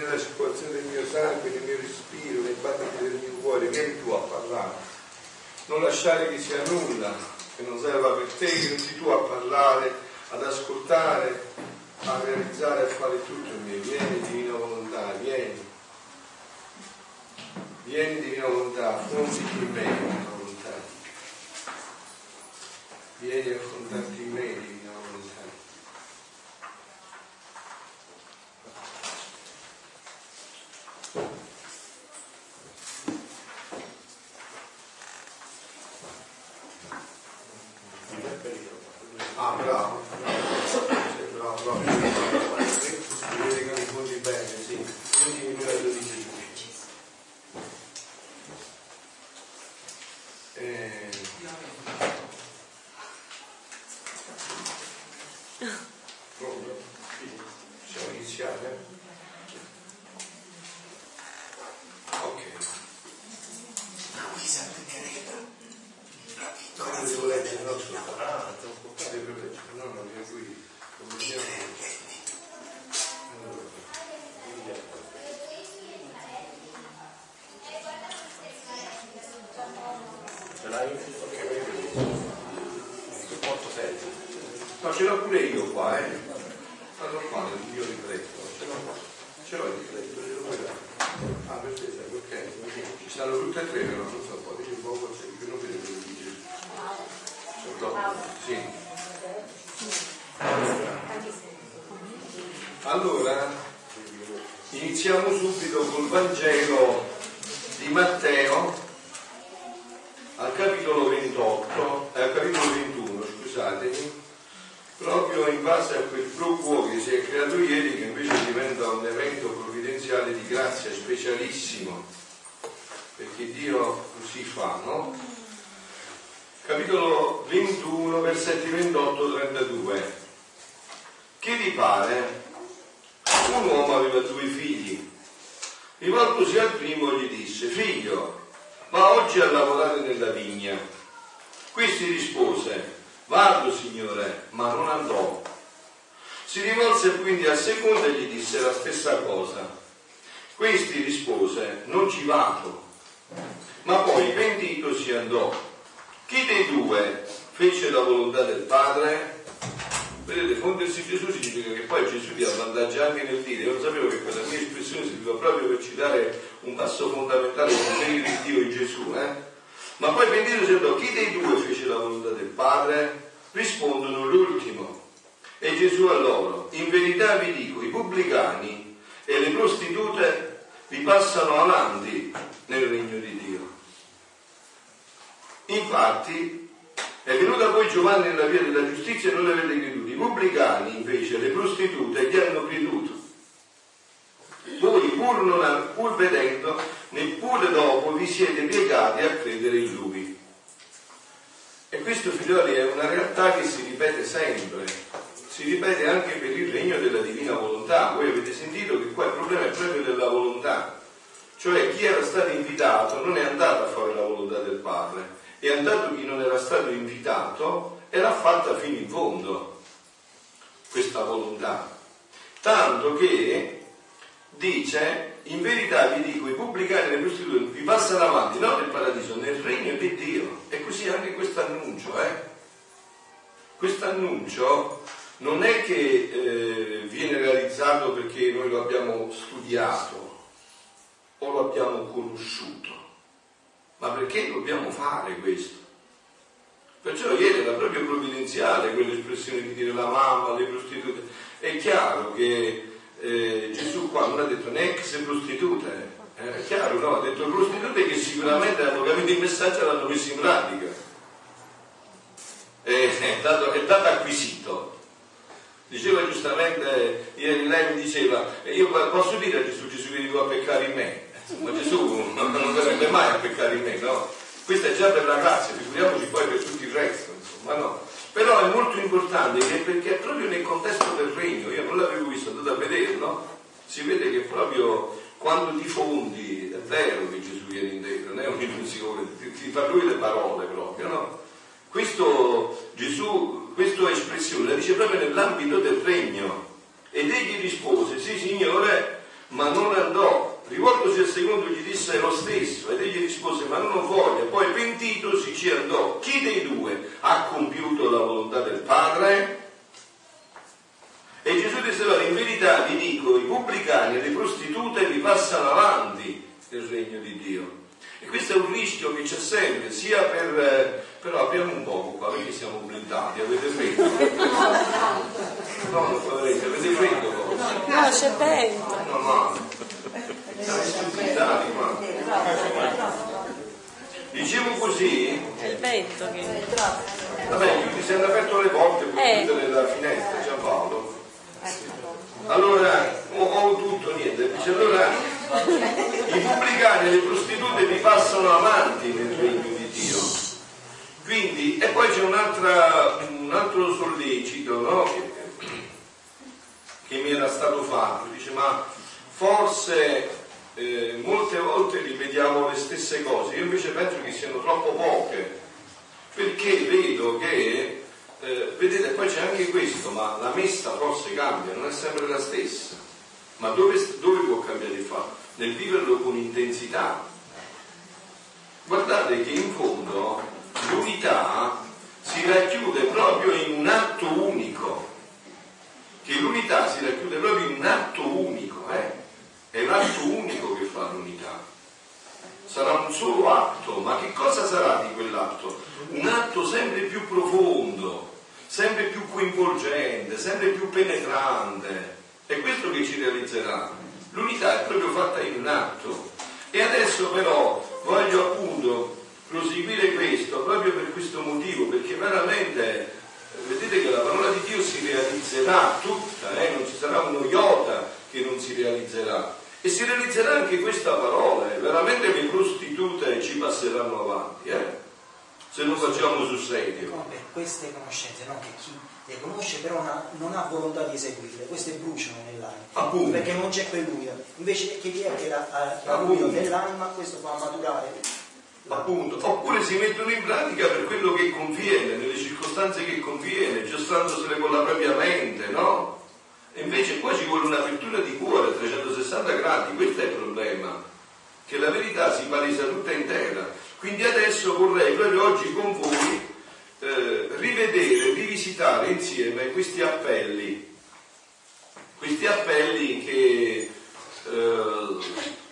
nella circolazione del mio sangue, nel mio respiro, nei battiti del mio cuore, vieni tu a parlare. Non lasciare che sia nulla, che non serva per te, che tu a parlare, ad ascoltare, a realizzare, a fare tutto in me. Vieni divina volontà, vieni. Vieni divina volontà, fonditi in me divina volontà. Vieni a fondarti in me divina Ah, bravo, bravo, Sì, bravo, bravo. Vedete che mi fondi bene, sì. 20 minuti a 12. Eh, pronto? Possiamo iniziare? 7. No, ce l'ho pure io qua, eh. Vado qua mio rifletto, ce l'ho qua. Ce l'ho il rifletto, ce l'ho là. Ah, perfetto, ok. Ci stanno tutte e tre, però non so, poi dice un po' forse che non vedo quello che dice. Sì. Allora, iniziamo subito col Vangelo di Matteo al capitolo 28, eh, al capitolo 21, scusatemi, proprio in base a quel pro quo che si è creato ieri, che invece diventa un evento provvidenziale di grazia specialissimo, perché Dio così fa, no? Capitolo 21, versetti 28-32. Che vi pare? Un uomo aveva due figli. Rivoltosi al primo gli disse, figlio, va oggi a lavorare nella vigna. Questi rispose, vado signore, ma non andrò. Si rivolse quindi al secondo e gli disse la stessa cosa. Questi rispose, non ci vado. Ma poi pentitosi andò. Chi dei due fece la volontà del Padre? Vedete, fondersi Gesù significa che poi Gesù ti avvantaggia anche nel dire. Io non sapevo che quella mia espressione serviva proprio per citare un passo fondamentale del venire di Dio in Gesù. Eh? Ma poi si andò, chi dei due fece la volontà del Padre? Rispondono l'ultimo. E Gesù a loro, in verità vi dico, i pubblicani e le prostitute vi passano avanti nel regno di Dio. Infatti è venuta poi Giovanni nella via della giustizia e non l'avete creduto. I pubblicani invece, le prostitute, gli hanno creduto. Voi pur, non, pur vedendo, neppure dopo vi siete piegati a credere in Lui. E questo, figlioli, è una realtà che si ripete sempre, si ripete anche per il regno della divina volontà. Voi avete sentito che qua il problema è proprio della volontà, cioè chi era stato invitato non è andato a fare la volontà del Padre, è andato chi non era stato invitato e l'ha fatta fino in fondo questa volontà. Tanto che dice, in verità vi dico, i pubblicani e le prostitute vi passano avanti, non nel paradiso, nel regno di Dio. E così anche questo annuncio, eh? Questo annuncio non è che eh, viene realizzato perché noi lo abbiamo studiato o lo abbiamo conosciuto, ma perché dobbiamo fare questo? Perciò ieri era proprio provvidenziale quell'espressione di dire la mamma, le prostitute. È chiaro che eh, Gesù qua non ha detto nex prostitute, eh, è chiaro, no? Ha detto prostitute che sicuramente hanno capito il messaggio e l'hanno messo in pratica. È, è, dato, è dato acquisito. Diceva giustamente, ieri lei mi diceva, io posso dire a Gesù, Gesù vieni tu a peccare in me? Ma Gesù non verrebbe mai a peccare in me, no? Questa è già per la grazia, figuriamoci poi per tutto il resto, insomma, no? Però è molto importante perché proprio nel contesto del regno, io non l'avevo visto, andate a vederlo, si vede che proprio quando ti fondi è vero che Gesù viene in te, non è un'illusione, ti, ti fa lui le parole proprio, no? Questo Gesù, questa espressione la dice proprio nell'ambito del regno. Ed egli rispose, sì signore, ma non si andò. Chi dei due ha compiuto la volontà del Padre? E Gesù disse loro, in verità vi dico, i pubblicani e le prostitute vi passano avanti nel regno di Dio. E questo è un rischio che c'è sempre, sia per... Però apriamo un poco qua perché siamo blindati, avete freddo? No, non favorete, avete freddo? No, c'è vento. No, no. Siamo blindati qua. Dicevo così, È il vento che... vabbè, quindi si hanno aperto le porte per Eh. chiudere la finestra, Giampaolo. Allora, ho, ho tutto, niente. Dice allora, i pubblicani e le prostitute vi passano avanti nel regno di Dio. Quindi, e poi c'è un'altra, un altro sollecito, no? Che, che mi era stato fatto. Dice, ma forse eh, molte volte ripetiamo le stesse cose. Io invece penso che siano troppo poche, perché vedo che eh, vedete, poi c'è anche questo, ma la messa forse cambia, non è sempre la stessa. Ma dove, dove può cambiare il fatto? Nel viverlo con intensità. Guardate che in fondo l'unità si racchiude proprio in un atto unico. Che l'unità si racchiude proprio in un atto unico, eh? È l'atto unico l'unità. Sarà un solo atto, ma che cosa sarà di quell'atto? Un atto sempre più profondo, sempre più coinvolgente, sempre più penetrante. È questo che ci realizzerà. L'unità è proprio fatta in un atto. E adesso però voglio appunto proseguire questo proprio per questo motivo, perché veramente vedete che la parola di Dio si realizzerà tutta, eh? non ci sarà uno iota che non si realizzerà. E si realizzerà anche questa parola, eh? veramente le ci passeranno avanti, eh? se non facciamo sul serio. Per queste conoscenze, no? che chi le conosce però non ha, non ha volontà di eseguirle, queste bruciano nell'anima, Appunto. perché non c'è quell'umido. Invece che chi è che la- ha Appunto. l'umido nell'anima, questo fa maturare. Appunto, oppure si mettono in pratica per quello che conviene, nelle circostanze che conviene, giostandosele con la propria mente, no? E invece qua ci vuole un'apertura di cuore a 360 gradi, questo è il problema, che la verità si palesa tutta intera. Quindi adesso vorrei proprio oggi con voi eh, rivedere, rivisitare insieme questi appelli, questi appelli che eh,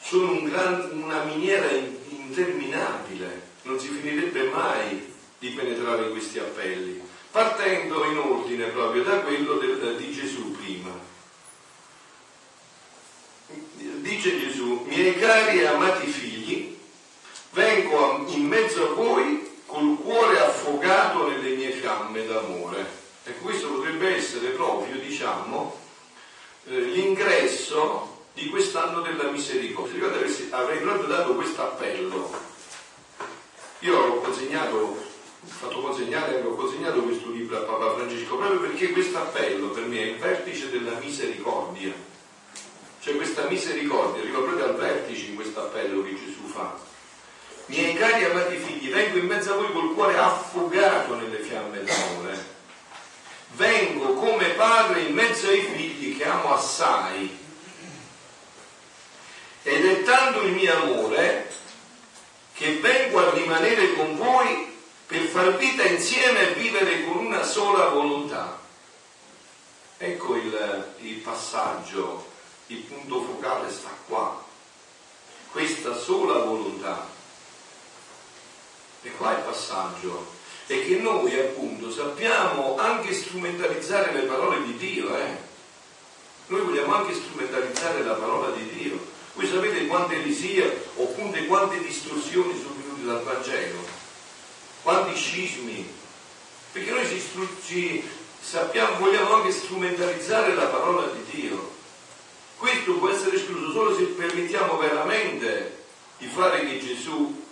sono un gran- una miniera in- interminabile, non si finirebbe mai di penetrare questi appelli, partendo in ordine proprio da quello del- di Gesù prima. Dice Gesù, miei cari e amati figli, vengo in mezzo a voi col cuore affogato nelle mie fiamme d'amore. Ecco, questo potrebbe essere proprio, diciamo, eh, l'ingresso di quest'anno della misericordia. Avrei- proprio dato questo appello. Io ho consegnato, fatto consegnare, ho consegnato questo libro a Papa Francesco proprio perché questo appello per me è il vertice della misericordia. Cioè questa misericordia arriva proprio al vertice in questo appello che Gesù fa. Miei cari amati figli, vengo in mezzo a voi col cuore affogato nelle fiamme d'amore. Vengo come padre in mezzo ai figli che amo assai. Ed è tanto il mio amore che vengo a rimanere con voi per far vita insieme e vivere con una sola volontà. Ecco il, il passaggio, il punto focale sta qua. Questa sola volontà. E qua il passaggio è che noi appunto sappiamo anche strumentalizzare le parole di Dio, eh? Noi vogliamo anche strumentalizzare la parola di Dio. Voi sapete quante eresie oppure quante distorsioni sono venute dal Vangelo, quanti scismi, perché noi ci, ci sappiamo, vogliamo anche strumentalizzare la parola di Dio. Questo può essere escluso solo se permettiamo veramente di fare che Gesù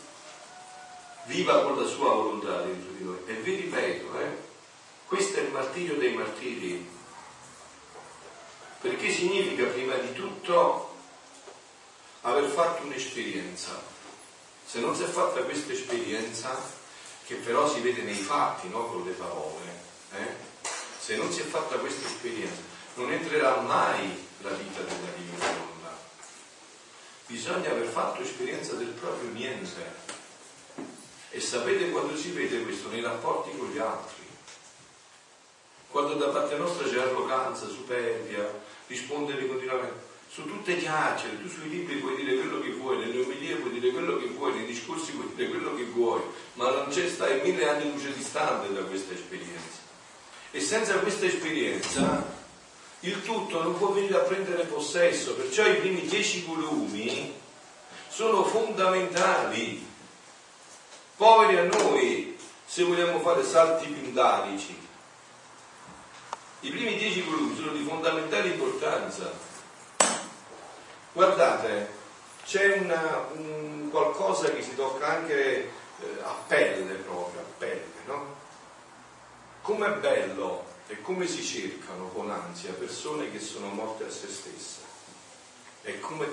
viva con la sua volontà dentro di noi. E vi ripeto, eh, questo è il martirio dei martiri, perché significa prima di tutto aver fatto un'esperienza. Se non si è fatta questa esperienza, che però si vede nei fatti, no? con le parole, eh? se non si è fatta questa esperienza, non entrerà mai la vita della divina volontà. Bisogna aver fatto esperienza del proprio niente. E sapete quando si vede questo? Nei rapporti con gli altri. Quando da parte nostra c'è arroganza, superbia, rispondere continuamente. Su tutte chiacchiere, tu sui libri puoi dire quello che vuoi, nelle omelie puoi dire quello che vuoi, nei discorsi puoi dire quello che vuoi, ma non c'è stai mille anni luce distante da questa esperienza. E senza questa esperienza il tutto non può venire a prendere possesso, perciò i primi dieci volumi sono fondamentali. Poveri a noi se vogliamo fare salti pindarici. I primi dieci volumi sono di fondamentale importanza. Guardate, c'è una, un qualcosa che si tocca anche eh, a pelle proprio, a pelle, no? Com'è bello e come si cercano con ansia persone che sono morte a se stesse. E come di